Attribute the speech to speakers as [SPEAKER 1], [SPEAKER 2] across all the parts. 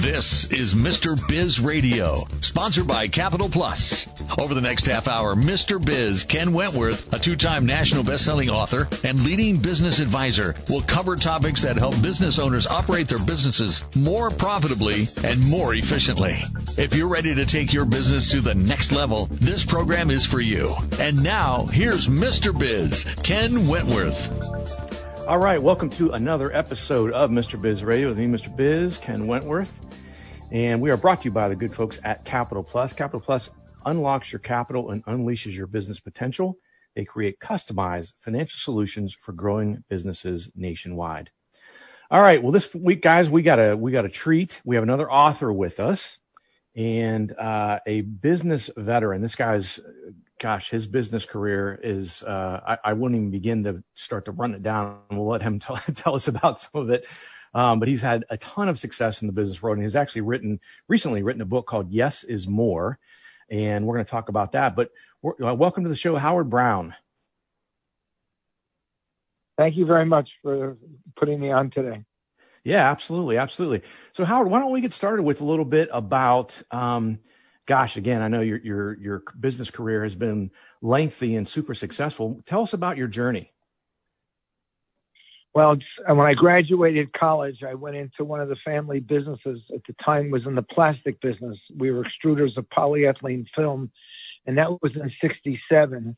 [SPEAKER 1] This is Mr. Biz Radio, sponsored by Capital Plus. Over the next half hour, Mr. Biz, Ken Wentworth, a two-time national best-selling author and leading business advisor, will cover topics that help business owners operate their businesses more profitably and more efficiently. If you're ready to take your business to the next level, this program is for you. And now, here's Mr. Biz, Ken Wentworth.
[SPEAKER 2] All right, welcome to another episode of Mr. Biz Radio with me, Mr. Biz, Ken Wentworth. And we are brought to you by the good folks at Capital Plus. Capital Plus unlocks your capital and unleashes your business potential. They create customized financial solutions for growing businesses nationwide. All right, well, this week, guys, we got a we got a treat. We have another author with us and uh, a business veteran. This guy's, gosh, his business career is, uh, I, I, wouldn't even begin to start to run it down. We'll let him tell, tell us about some of it. Um, but he's had a ton of success in the business world and he's actually written recently written a book called Yes is More. And we're going to talk about that. But uh, welcome to the show, Howard Brown.
[SPEAKER 3] Thank you very much for putting me on today.
[SPEAKER 2] Yeah, absolutely, absolutely. So Howard, why don't we get started with a little bit about, um, gosh, again, I know your your your business career has been lengthy and super successful. Tell us about your journey.
[SPEAKER 3] Well, uh, when I graduated college, I went into one of the family businesses. At the time, was in the plastic business. We were extruders of polyethylene film, and that was in '67.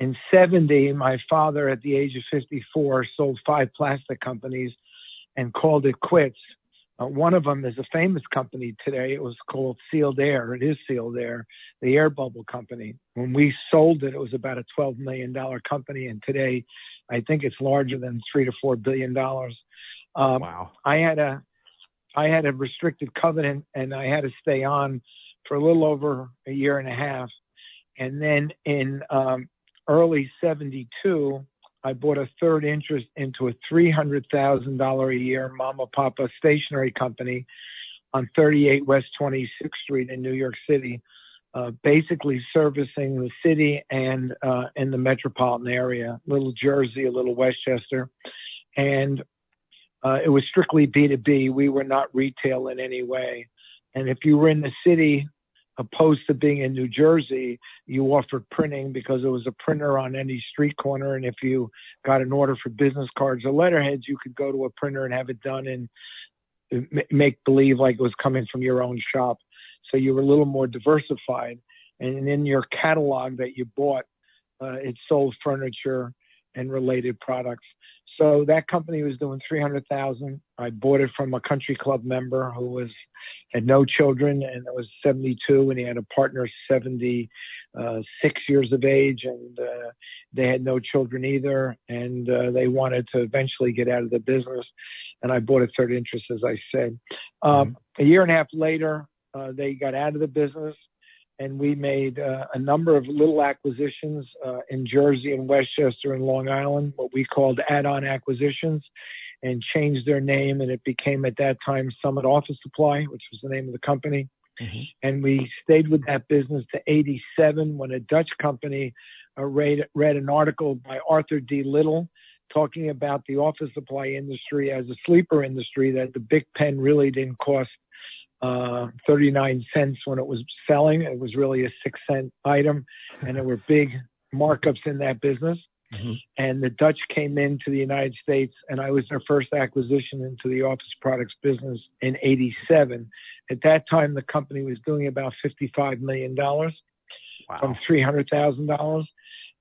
[SPEAKER 3] In '70, my father, at the age of 54, sold five plastic companies and called it quits. Uh, one of them is a famous company today. It was called Sealed Air. It is Sealed Air, the air bubble company. When we sold it, it was about a $12 million company. And today, I think it's larger than three to four billion dollars.
[SPEAKER 2] Um, wow.
[SPEAKER 3] I had a, I had a restricted covenant and I had to stay on for a little over a year and a half. And then in um, early 72, I bought a third interest into a $300,000 a year Mama Papa stationery company on 38 West 26th Street in New York City, uh, basically servicing the city and uh, in the metropolitan area, little Jersey, a little Westchester. And uh, it was strictly B2B. We were not retail in any way. And if you were in the city, opposed to being in New Jersey, you offered printing because there was a printer on any street corner. And if you got an order for business cards or letterheads, you could go to a printer and have it done and make believe like it was coming from your own shop. So you were a little more diversified. And in your catalog that you bought, uh, it sold furniture and related products. So that company was doing 300,000. I bought it from a country club member who was had no children and it was 72 and he had a partner 76 years of age and uh, they had no children either and uh, they wanted to eventually get out of the business and I bought a third interest as I said. Um, mm-hmm. a year and a half later, uh, they got out of the business and we made uh, a number of little acquisitions uh, in Jersey and Westchester and Long Island, what we called add-on acquisitions, and changed their name, and it became at that time Summit Office Supply, which was the name of the company. Mm-hmm. And we stayed with that business to 87 when a Dutch company uh, read, read an article by Arthur D. Little talking about the office supply industry as a sleeper industry, that the Bic pen really didn't cost uh, 39 cents when it was selling. It was really a six cent item, and there were big markups in that business. Mm-hmm. And the Dutch came into the United States, and I was their first acquisition into the office products business in 87. At that time, the company was doing about $55 million wow. from $300,000.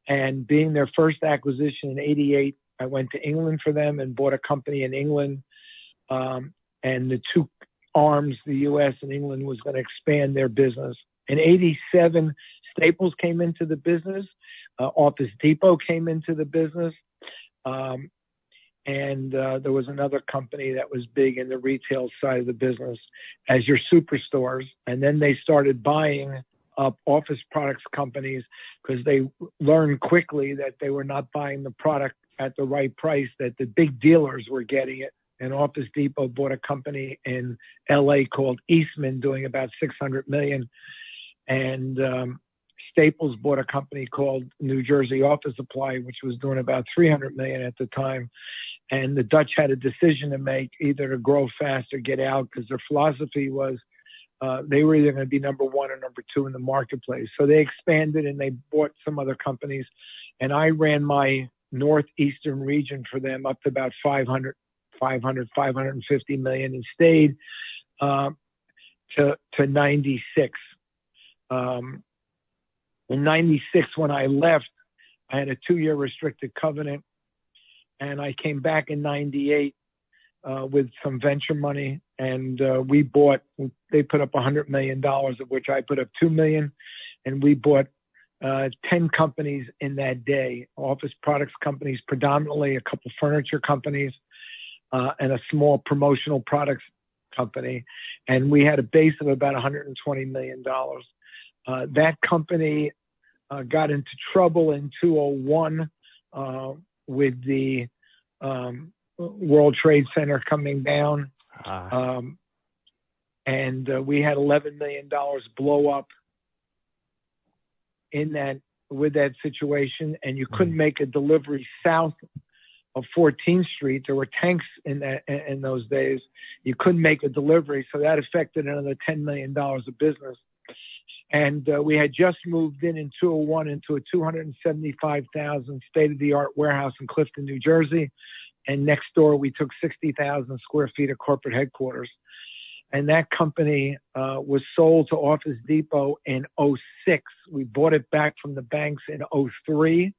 [SPEAKER 3] And being their first acquisition in 88, I went to England for them and bought a company in England. Um, and the two arms the U.S. and England was going to expand their business. In 87, Staples came into the business. Uh, Office Depot came into the business. Um, and uh, there was another company that was big in the retail side of the business as your superstores. And then they started buying up office products companies because they learned quickly that they were not buying the product at the right price, that the big dealers were getting it and Office Depot bought a company in LA called Eastman doing about 600 million. And um, Staples bought a company called New Jersey Office Supply, which was doing about 300 million at the time. and the Dutch had a decision to make either to grow fast or get out because their philosophy was uh, they were either going to be number one or number two in the marketplace. So they expanded and they bought some other companies. And I ran my northeastern region for them up to about 500, 500, 550 million and stayed uh, to, to 96. Um, in 96, when I left, I had a two year restricted covenant and I came back in 98 uh, with some venture money and uh, we bought they put up a hundred million dollars of which i put up two million and we bought uh, 10 companies in that day office products companies predominantly a couple furniture companies uh, and a small promotional products company and we had a base of about 120 million dollars uh, that company uh, got into trouble in 201 with the um, World Trade Center coming down. Uh, um, and uh, we had $11 million blow up in that with that situation, and you couldn't mm. make a delivery south of 14th Street. There were tanks in that in those days. You couldn't make a delivery, so that affected another $10 million of business. And uh, we had just moved in in 201 into a 275,000 state of the art warehouse in Clifton, New Jersey and next door we took 60,000 square feet of corporate headquarters. And that company uh, was sold to Office Depot in 06. We bought it back from the banks in 03.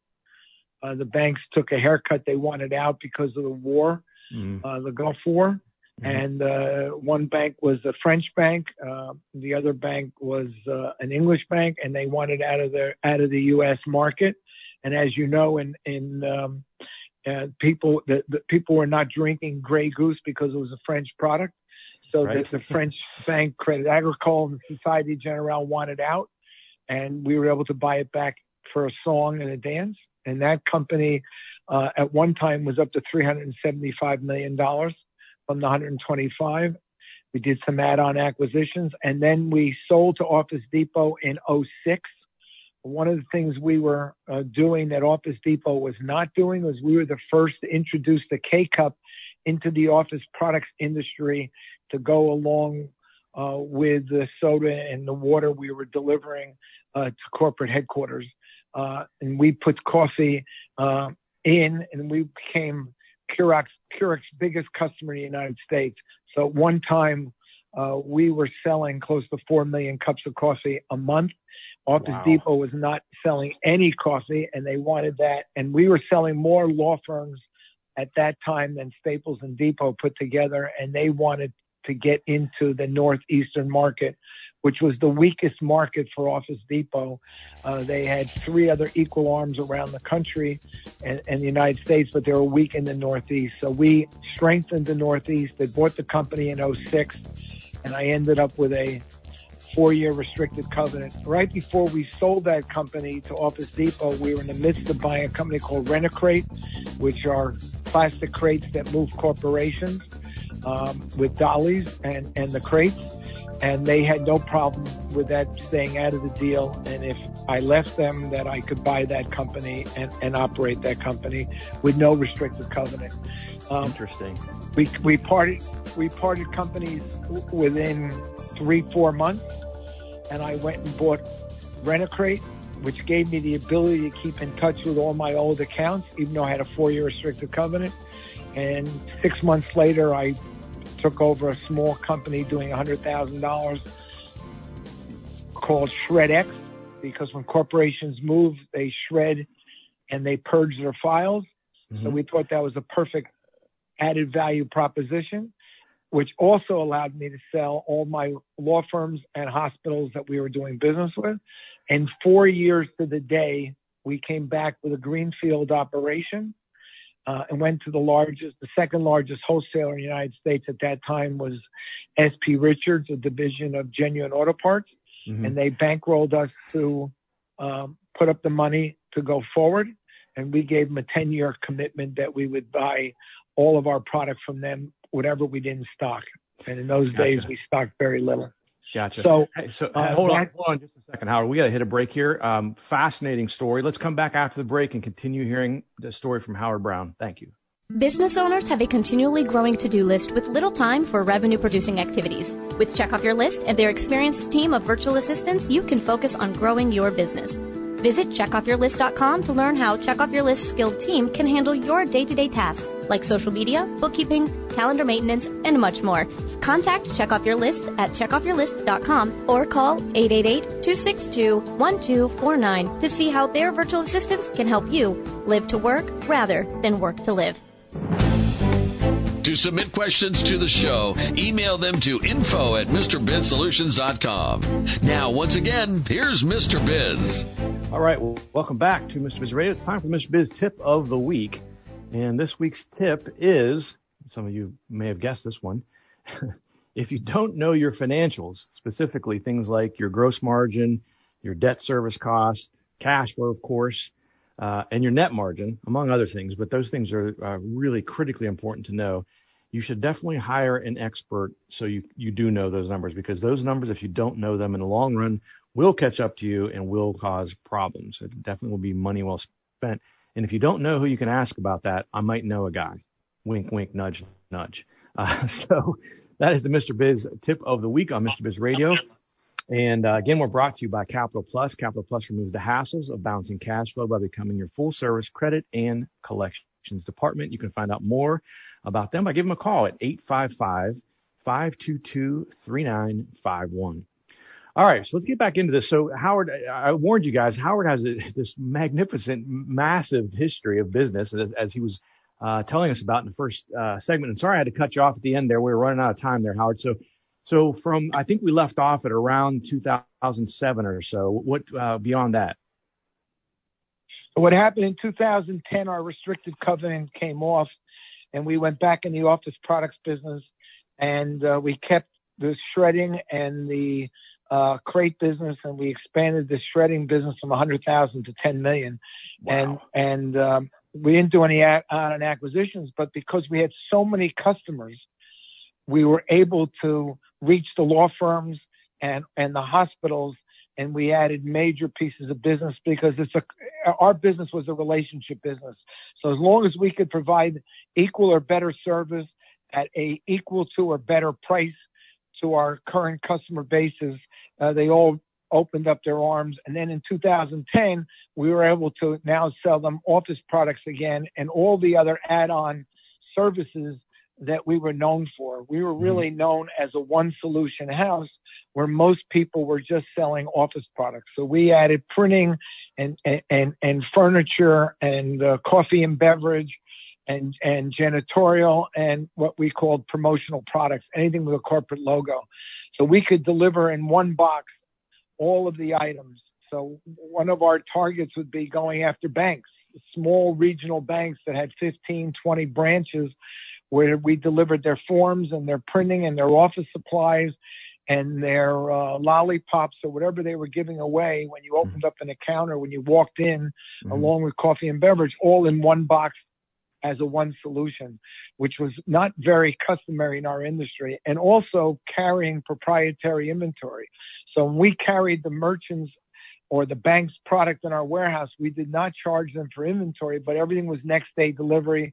[SPEAKER 3] Uh, the banks took a haircut. They wanted out because of the war, mm. uh, the Gulf War. Mm-hmm. And uh, one bank was a French bank, uh, the other bank was uh, an English bank, and they wanted out of the out of the U.S. market. And as you know, in in um, and people the, the people were not drinking Grey Goose because it was a French product. So right. the, the French bank, Credit Agricole, and Societe Generale wanted out, and we were able to buy it back for a song and a dance. And that company, uh, at one time, was up to 375 million dollars from the 125. We did some add-on acquisitions, and then we sold to Office Depot in 06 one of the things we were uh, doing that Office Depot was not doing was we were the first to introduce the K Cup into the office products industry to go along uh, with the soda and the water we were delivering uh, to corporate headquarters. Uh, and we put coffee uh, in, and we became Keurig's biggest customer in the United States. So at one time, uh, we were selling close to 4 million cups of coffee a month Office. Depot was not selling any coffee, and they wanted that. And we were selling more law firms at that time than Staples and Depot put together, and they wanted to get into the northeastern market, which was the weakest market for Office Depot. Uh, they had three other equal arms around the country and, and, the United States, but they were weak in the Northeast. So we strengthened the Northeast. They bought the company in 06, and I ended up with a four-year restricted covenant. Right before we sold that company to Office Depot, we were in the midst of buying a company called Rent-A-Crate, which are plastic crates that move corporations um, with dollies and, and the crates. And they had no problem with that staying out of the deal. And if I left them, that I could buy that company and, and operate that company with no restricted covenant.
[SPEAKER 2] Um, Interesting.
[SPEAKER 3] We we parted we parted companies within three four months and I went and bought Rent-A-Crate, which gave me the ability to keep in touch with all my old accounts, even though I had a four-year restricted covenant. And six months later, I took over a small company doing $100,000 called ShredX, because when corporations move, they shred and they purge their files. Mm-hmm. So we thought that was a perfect added value proposition which also allowed me to sell all my law firms and hospitals that we were doing business with. And four years to the day, we came back with a greenfield operation and went to the largest, the second largest wholesaler in the United States at that time was SP Richards, a division of Genuine Auto Parts, mm-hmm. and they bankrolled us to um, put up the money to go forward. And we gave them a 10 year commitment that we would buy all of our product from them whatever we didn't stock. And in those gotcha. days, we stocked very little.
[SPEAKER 2] Gotcha. So, hey, so uh, hold on, hold on just a second, Howard. We got to hit a break here. Um, fascinating story. Let's come back after the break and continue hearing the story from Howard Brown. Thank you.
[SPEAKER 4] Business owners have a continually growing to-do list with little time for revenue producing activities. With Check Off Your List and their experienced team of virtual assistants, you can focus on growing your business. Visit checkoffyourlist.com to learn how Check Off Your List skilled team can handle your day-to-day tasks like social media, bookkeeping, calendar maintenance, and much more. Contact Check Off Your List at checkoffyourlist.com or call 888-262-1249 to see how their virtual assistants can help you live to work rather than work to live.
[SPEAKER 1] To submit questions to the show, email them to info at MrBizSolutions.com. Now, once again, here's Mr. Biz.
[SPEAKER 2] All right, well, welcome back to Mr. Biz Radio. It's time for Mr. Biz tip of the week. And this week's tip is some of you may have guessed this one. if you don't know your financials, specifically things like your gross margin, your debt service cost, cash flow, of course, uh, and your net margin, among other things, but those things are uh, really critically important to know. You should definitely hire an expert so you, you do know those numbers because those numbers, if you don't know them in the long run, will catch up to you and will cause problems. It definitely will be money well spent. And if you don't know who you can ask about that, I might know a guy. Wink, wink, nudge, nudge. Uh, so that is the Mr. Biz tip of the week on Mr. Biz Radio. And uh, again, we're brought to you by Capital Plus. Capital Plus removes the hassles of balancing cash flow by becoming your full service credit and collections department. You can find out more about them by giving them a call at 855 522 3951. All right, so let's get back into this. So Howard, I warned you guys, Howard has this magnificent, massive history of business as, as he was uh, telling us about in the first uh, segment. And sorry I had to cut you off at the end there. We were running out of time there, Howard. So so from, I think we left off at around 2007 or so. What, uh, beyond that?
[SPEAKER 3] What happened in 2010, our restricted covenant came off and we went back in the office products business and uh, we kept the shredding and the uh, crate business and we expanded the shredding business from 100,000 to 10 million. Wow. And, and, um, we didn't do any on acquisitions, but because we had so many customers, we were able to reach the law firms and, and the hospitals and we added major pieces of business because it's a, our business was a relationship business. So as long as we could provide equal or better service at a equal to or better price to our current customer bases, they all opened up their arms. And then in 2010, we were able to now sell them office products again and all the other add-on services that we were known for. We were mm-hmm. really known as a one solution house where most people were just selling office products. So we added printing and, and, and furniture and uh, coffee and beverage and, and janitorial and what we called promotional products, anything with a corporate logo. So we could deliver in one box all of the items. So one of our targets would be going after banks, small regional banks that had 15, 20 branches where we delivered their forms and their printing and their office supplies and their uh, lollipops or whatever they were giving away when you opened up an account or when you walked in mm-hmm. along with coffee and beverage all in one box as a one solution, which was not very customary in our industry and also carrying proprietary inventory. So when we carried the merchants or the bank's product in our warehouse, we did not charge them for inventory, but everything was next day delivery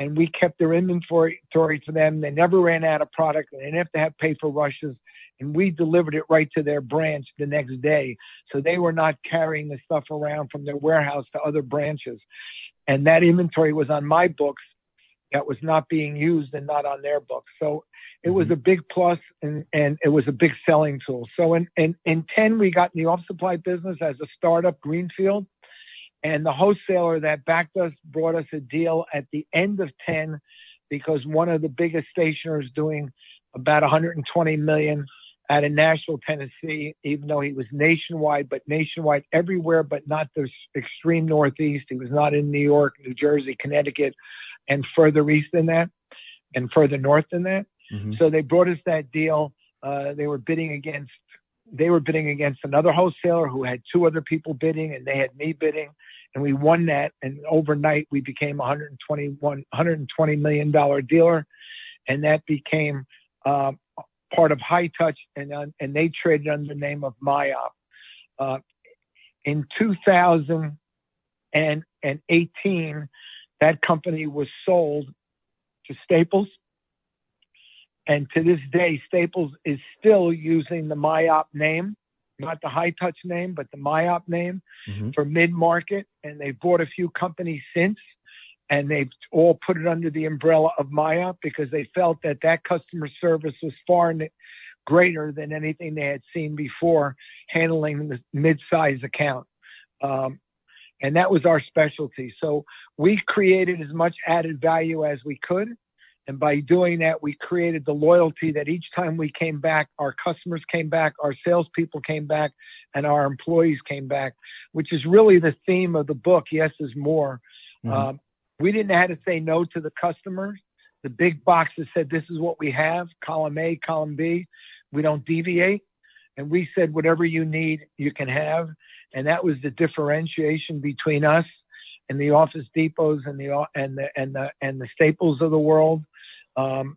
[SPEAKER 3] and we kept their inventory for them. They never ran out of product. They didn't have to have paper rushes, and we delivered it right to their branch the next day. So they were not carrying the stuff around from their warehouse to other branches. And that inventory was on my books that was not being used and not on their books. So it was mm-hmm. a big plus and, and it was a big selling tool. So in, in, in 10, we got in the office supply business as a startup greenfield. And the wholesaler that backed us brought us a deal at the end of 10 because one of the biggest stationers doing about 120 million out of Nashville, Tennessee, even though he was nationwide, but nationwide everywhere, but not the extreme Northeast. He was not in New York, New Jersey, Connecticut, and further east than that, and further north than that. Mm-hmm. So they brought us that deal. Uh, they were bidding against they were bidding against another wholesaler who had two other people bidding and they had me bidding and we won that and overnight we became 121 120 million dollar dealer and that became uh, part of HiTouch and uh, and they traded under the name of myop uh, in 2018 that company was sold to Staples. And to this day, Staples is still using the MyOp name, not the HiTouch name, but the MyOp name mm-hmm. for mid market. And they've bought a few companies since and they've all put it under the umbrella of MyOp because they felt that that customer service was far greater than anything they had seen before handling the mid-size account. Um, and that was our specialty. So we created as much added value as we could. And by doing that, we created the loyalty that each time we came back, our customers came back, our salespeople came back, and our employees came back, which is really the theme of the book. Yes is more. Mm-hmm. Um, we didn't have to say no to the customers. The big boxes said, this is what we have, column A, column B. We don't deviate. And we said, whatever you need, you can have. And that was the differentiation between us and the Office Depots and the and the and the and the Staples of the world. Um,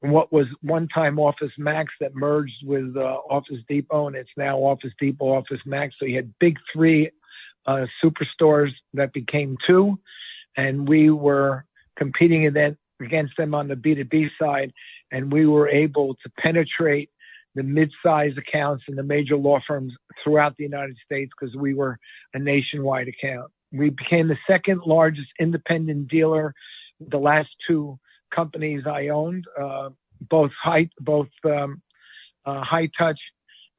[SPEAKER 3] what was one time Office Max that merged with uh, Office Depot, and it's now Office Depot, Office Max. So you had big three uh, superstores that became two, and we were competing against them on the B2B side, and we were able to penetrate the mid-size accounts and the major law firms throughout the United States because we were a nationwide account. We became the second largest independent dealer. The last two companies I owned, uh, both high, both um, uh, HiTouch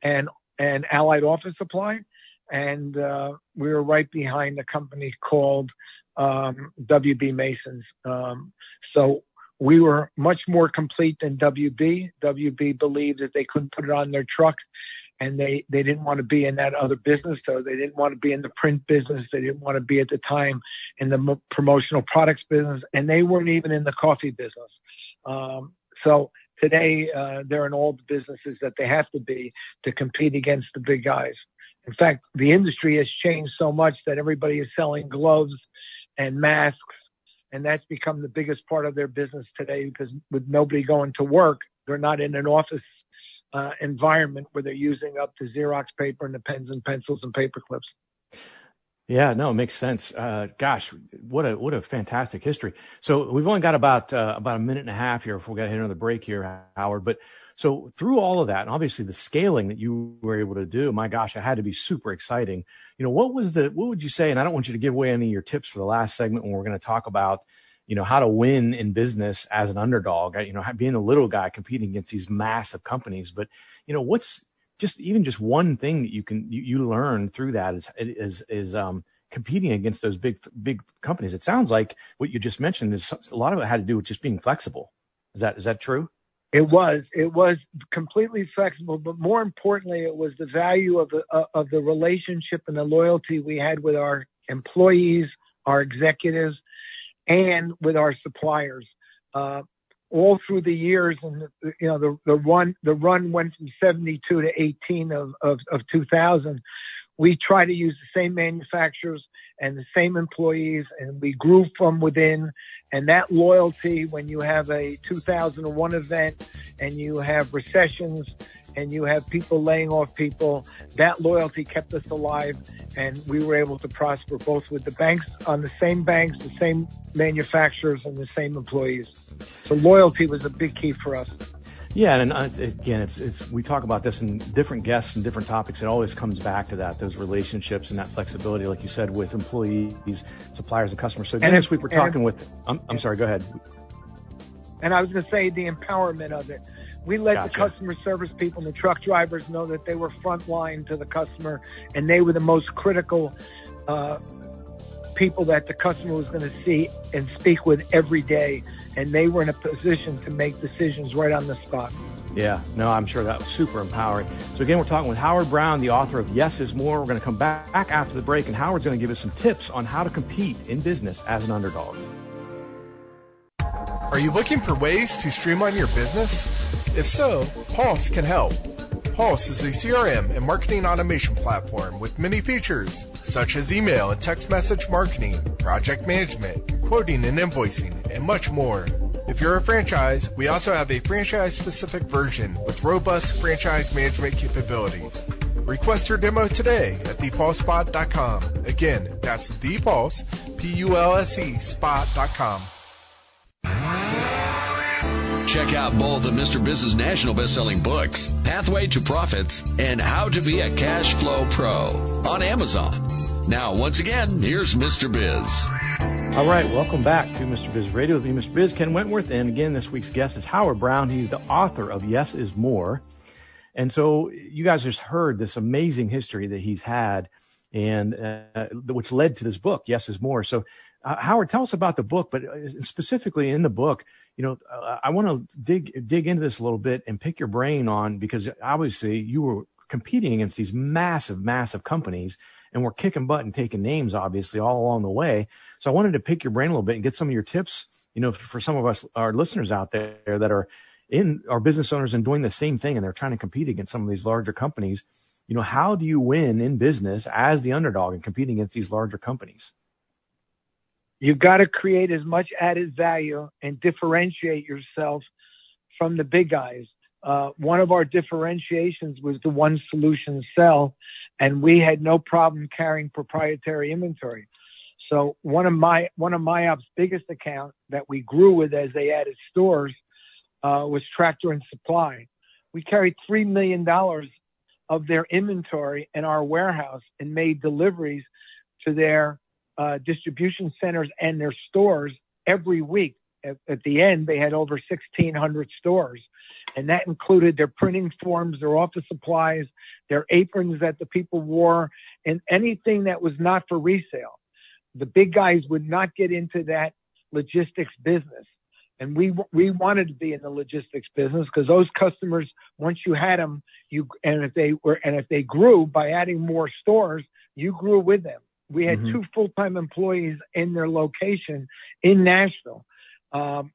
[SPEAKER 3] and and Allied Office Supply, and uh, we were right behind a company called WB Masons. Um, so we were much more complete than WB. WB believed that they couldn't put it on their truck and they, they didn't want to be in that other business. So they didn't want to be in the print business. They didn't want to be at the time in the promotional products business and they weren't even in the coffee business. Um, so today, uh, they're in all the businesses that they have to be to compete against the big guys. In fact, the industry has changed so much that everybody is selling gloves and masks and that's become the biggest part of their business today because with nobody going to work, they're not in an office uh, environment where they're using up the Xerox paper and the pens and pencils and paper clips.
[SPEAKER 2] Yeah, no, it makes sense. Uh, gosh, what a what a fantastic history. So we've only got about uh, about a minute and a half here before we got to hit another break here, Howard. But so through all of that, and obviously the scaling that you were able to do, my gosh, it had to be super exciting. You know, what was the, what would you say? And I don't want you to give away any of your tips for the last segment when we're going to talk about, you know, how to win in business as an underdog, you know, being a little guy competing against these massive companies. But, you know, what's just even just one thing that you can, you, you learn through that is, is, is, um, competing against those big, big companies. It sounds like what you just mentioned is a lot of it had to do with just being flexible. Is that, is that true?
[SPEAKER 3] It was. It was completely flexible, but more importantly, it was the value of the uh, of the relationship and the loyalty we had with our employees, our executives, and with our suppliers. Uh, all through the years, and you know the the run the run went from 72 to 18 of of, of 2000. We try to use the same manufacturers and the same employees, and we grew from within. And that loyalty, when you have a 2001 event and you have recessions and you have people laying off people, that loyalty kept us alive and we were able to prosper both with the banks on the same banks, the same manufacturers and the same employees. So loyalty was a big key for us.
[SPEAKER 2] Yeah, and uh, again, it's it's we talk about this in different guests and different topics. It always comes back to that those relationships and that flexibility, like you said, with employees, suppliers, and customers. So again, this week we're talking with. I'm, I'm sorry. Go ahead.
[SPEAKER 3] And I was going to say the empowerment of it. We let gotcha. the customer service people and the truck drivers know that they were frontline to the customer, and they were the most critical uh, people that the customer was going to see and speak with every day and they were in a position to make decisions right on the spot.
[SPEAKER 2] Yeah, no, I'm sure that was super empowering. So again, we're talking with Howard Brown, the author of Yes is More. We're going to come back after the break, and Howard's going to give us some tips on how to compete in business as an underdog.
[SPEAKER 5] Are you looking for ways to streamline your business? If so, Pulse can help. Pulse is a CRM and marketing automation platform with many features, such as email and text message marketing, project management, quoting and invoicing, and much more. If you're a franchise, we also have a franchise specific version with robust franchise management capabilities. Request your demo today at thepulsespot.com. Again, that's thepulse, P-U-L-S-E, spot.com.
[SPEAKER 1] Check out both of Mr. Biz's national best-selling books, Pathway to Profits and How to Be a Cash Flow Pro on Amazon. Now, once again, here's Mr. Biz.
[SPEAKER 2] All right, welcome back to Mr. Biz Radio with me, Mr. Biz, Ken Wentworth. And again, this week's guest is Howard Brown. He's the author of Yes is More. And so you guys just heard this amazing history that he's had and uh, which led to this book, Yes is More. So, uh, Howard, tell us about the book, but uh, specifically in the book, you know, uh, I want to dig dig into this a little bit and pick your brain on because obviously you were competing against these massive, massive companies, and we're kicking butt and taking names, obviously, all along the way. So I wanted to pick your brain a little bit and get some of your tips, you know, for some of us, our listeners out there that are in our business owners and doing the same thing, and they're trying to compete against some of these larger companies. You know, how do you win in business as the underdog and competing against these larger companies?
[SPEAKER 3] You've got to create as much added value and differentiate yourself from the big guys. Uh, one of our differentiations was the one solution sell, and we had no problem carrying proprietary inventory. So one of my one of my MYOP's biggest account that we grew with as they added stores uh, was Tractor and Supply. We carried three million dollars of their inventory in our warehouse and made deliveries to their uh, distribution centers and their stores every week. At, the end, they had over 1,600 stores, and that included their printing forms, their office supplies, their aprons that the people wore, and anything that was not for resale. The big guys would not get into that logistics business. And we we wanted to be in the logistics business because those customers, once you had them, you and if they were and if they grew by adding more stores, you grew with them. We had mm-hmm. two full-time employees in their location in Nashville um,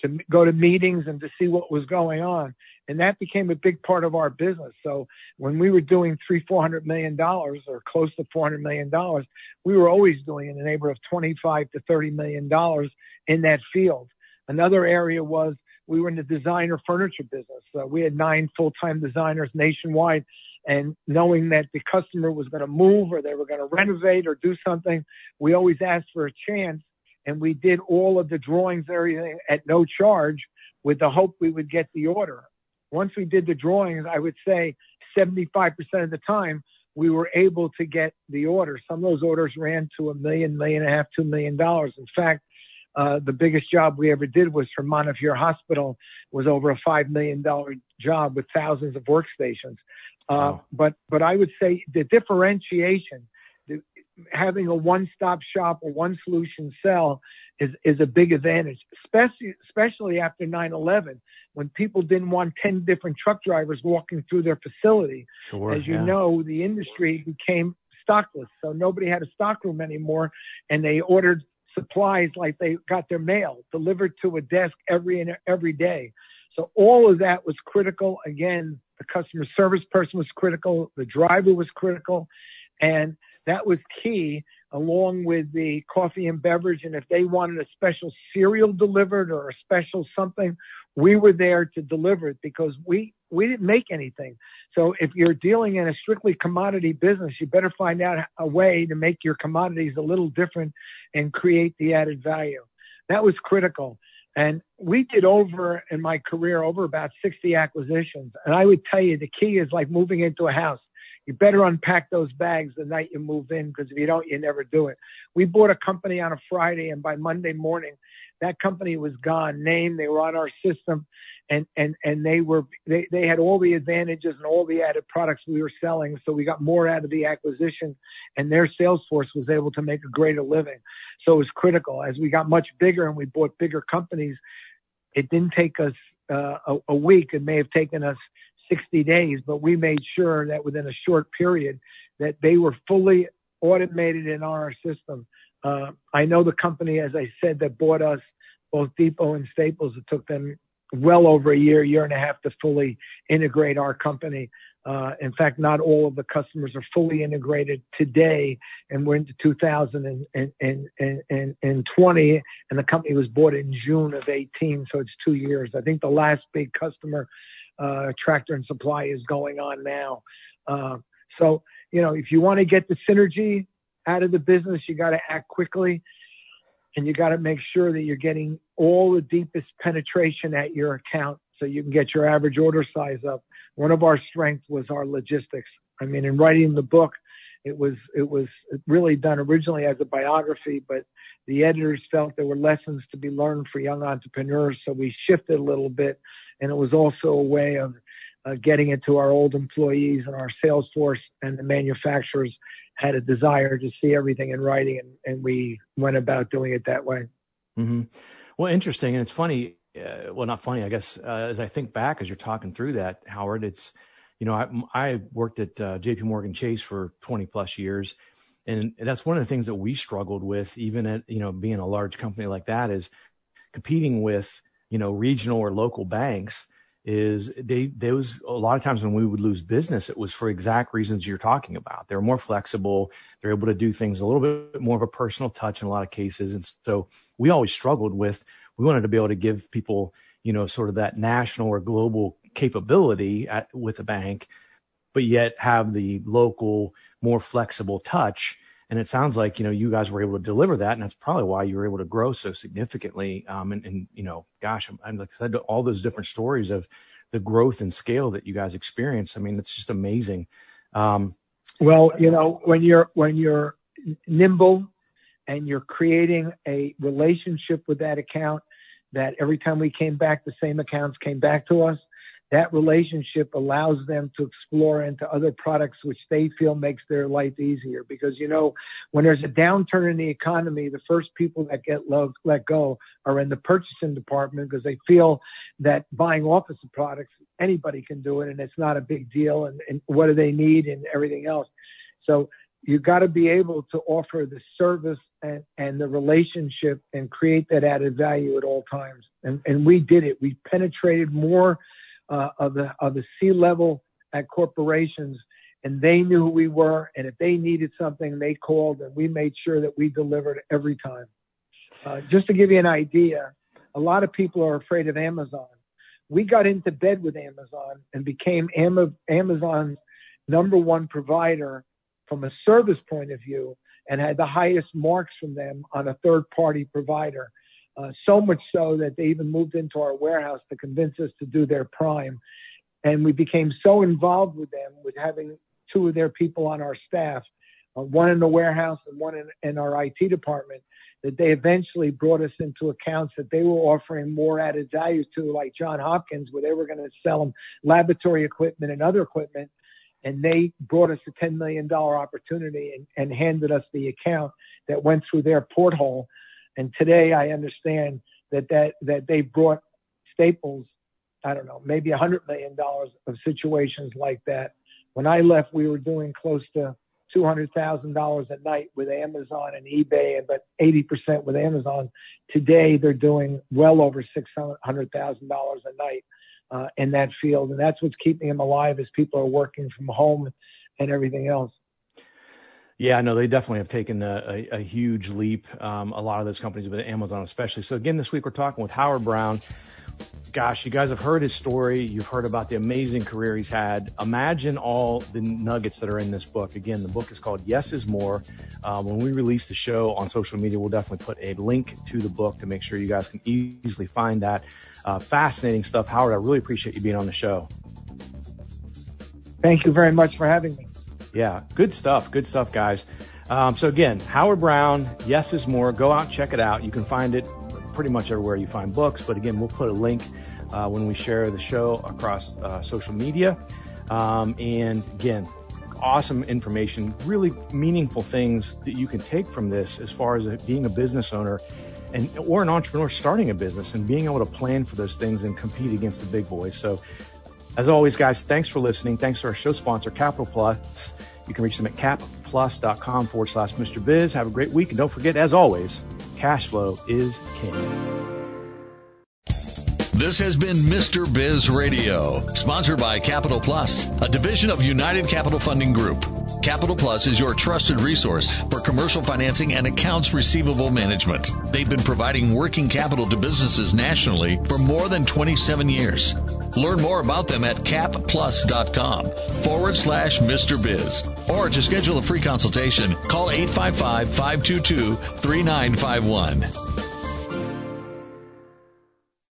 [SPEAKER 3] to go to meetings and to see what was going on, and that became a big part of our business. So when we were doing three, four hundred million dollars or close to four hundred million dollars, we were always doing in the neighborhood of twenty-five to thirty million dollars in that field. Another area was we were in the designer furniture business. Uh, we had nine full-time designers nationwide and knowing that the customer was going to move or they were going to renovate or do something, we always asked for a chance. And we did all of the drawings, everything at no charge with the hope we would get the order. Once we did the drawings, I would say 75% of the time we were able to get the order. Some of those orders ran to a million, million and a half, two million dollars. In fact, uh, the biggest job we ever did was for Montefiore Hospital was over a five million dollar job with thousands of workstations. Uh, wow. But but I would say the differentiation, having a one-stop shop or one solution sell is is a big advantage, especially especially after 9/11 when people didn't want 10 different truck drivers walking through their facility.
[SPEAKER 2] Sure,
[SPEAKER 3] As you
[SPEAKER 2] yeah.
[SPEAKER 3] know, the industry became stockless, so nobody had a stockroom anymore, and they ordered supplies like they got their mail delivered to a desk every every day. So all of that was critical. Again, the customer service person was critical. The driver was critical. And that was key along with the coffee and beverage. And if they wanted a special cereal delivered or a special something, we were there to deliver it because we, we didn't make anything. So if you're dealing in a strictly commodity business, you better find out a way to make your commodities a little different and create the added value. That was critical. And we did over in my career over about 60 acquisitions. And I would tell you the key is like moving into a house. You better unpack those bags the night you move in because if you don't, you never do it. We bought a company on a Friday and by Monday morning, that company was gone, name, they were on our system and and and they were they they had all the advantages and all the added products we were selling so we got more out of the acquisition and their sales force was able to make a greater living. So it was critical. As we got much bigger and we bought bigger companies it didn't take us uh, a, a week. It may have taken us 60 days but we made sure that within a short period that they were fully automated in our system uh, i know the company as i said that bought us both depot and staples it took them well over a year, year and a half to fully integrate our company. Uh, in fact, not all of the customers are fully integrated today, and we're into 2020, and the company was bought in June of 18, so it's two years. I think the last big customer, uh, Tractor and Supply, is going on now. Uh, So, you know, if you want to get the synergy out of the business, you got to act quickly and you got to make sure that you're getting all the deepest penetration at your account so you can get your average order size up. One of our strengths was our logistics. I mean, in writing the book, it was it was really done originally as a biography, but the editors felt there were lessons to be learned for young entrepreneurs, so we shifted a little bit, and it was also a way of uh, getting it to our old employees and our sales force and the manufacturers had a desire to see everything in writing, and, and we went about doing it that way.
[SPEAKER 2] Mm-hmm. Well, interesting, and it's funny. Uh, well, not funny, I guess. Uh, as I think back, as you're talking through that, Howard, it's you know, I, I worked at uh, J.P. Morgan Chase for 20 plus years, and that's one of the things that we struggled with, even at you know being a large company like that, is competing with you know regional or local banks is they those a lot of times when we would lose business it was for exact reasons you're talking about. They're more flexible. They're able to do things a little bit more of a personal touch in a lot of cases. And so we always struggled with we wanted to be able to give people you know sort of that national or global capability at, with a bank but yet have the local more flexible touch and it sounds like you know you guys were able to deliver that, and that's probably why you were able to grow so significantly. Um, and, and you know, gosh, I'm, I'm like I said, all those different stories of the growth and scale that you guys experienced. I mean, it's just amazing. Um,
[SPEAKER 3] well, you know, when you're when you're nimble and you're creating a relationship with that account, that every time we came back, the same accounts came back to us that relationship allows them to explore into other products which they feel makes their life easier. Because you know when there's a downturn in the economy the first people that get let go are in the purchasing department because they feel that buying office products anybody can do it and it's not a big deal and, and what do they need and everything else. So you got to be able to offer the service and, and the relationship and create that added value at all times. And, and we did it. We penetrated more of the of the C level at corporations, and they knew who we were. And if they needed something, they called, and we made sure that we delivered every time. Uh, just to give you an idea, a lot of people are afraid of Amazon. We got into bed with Amazon and became Am- Amazon's number one provider from a service point of view and had the highest marks from them on a third party provider. Uh, so much so that they even moved into our warehouse to convince us to do their prime. And we became so involved with them with having two of their people on our staff, uh, one in the warehouse and one in, in our IT department, that they eventually brought us into accounts that they were offering more added value to, like John Hopkins, where they were going to sell them laboratory equipment and other equipment. And they brought us a $10 million opportunity and, and handed us the account that went through their porthole and today I understand that that that they brought Staples, I don't know, maybe a hundred million dollars of situations like that. When I left, we were doing close to two hundred thousand dollars a night with Amazon and eBay, and but eighty percent with Amazon. Today, they're doing well over six hundred thousand dollars a night uh, in that field, and that's what's keeping them alive as people are working from home and everything else.
[SPEAKER 2] Yeah, no, they definitely have taken a, a, a huge leap. Um, a lot of those companies, but Amazon especially. So again, this week we're talking with Howard Brown. Gosh, you guys have heard his story. You've heard about the amazing career he's had. Imagine all the nuggets that are in this book. Again, the book is called Yes is More. Um, when we release the show on social media, we'll definitely put a link to the book to make sure you guys can easily find that. Uh, fascinating stuff. Howard, I really appreciate you being on the show.
[SPEAKER 3] Thank you very much for having me.
[SPEAKER 2] Yeah, good stuff. Good stuff, guys. Um, so again, Howard Brown, Yes is More. Go out, check it out. You can find it pretty much everywhere you find books. But again, we'll put a link uh, when we share the show across uh, social media. Um, and again, awesome information, really meaningful things that you can take from this as far as being a business owner and or an entrepreneur starting a business and being able to plan for those things and compete against the big boys. So as always, guys, thanks for listening. Thanks to our show sponsor, Capital Plus. You can reach them at capplus.com forward slash Mr. Biz. Have a great week. And don't forget, as always, cash flow is king.
[SPEAKER 1] This has been Mr. Biz Radio, sponsored by Capital Plus, a division of United Capital Funding Group. Capital Plus is your trusted resource for commercial financing and accounts receivable management. They've been providing working capital to businesses nationally for more than 27 years. Learn more about them at capplus.com forward slash Mr. Biz. Or to schedule a free consultation, call 855 522 3951.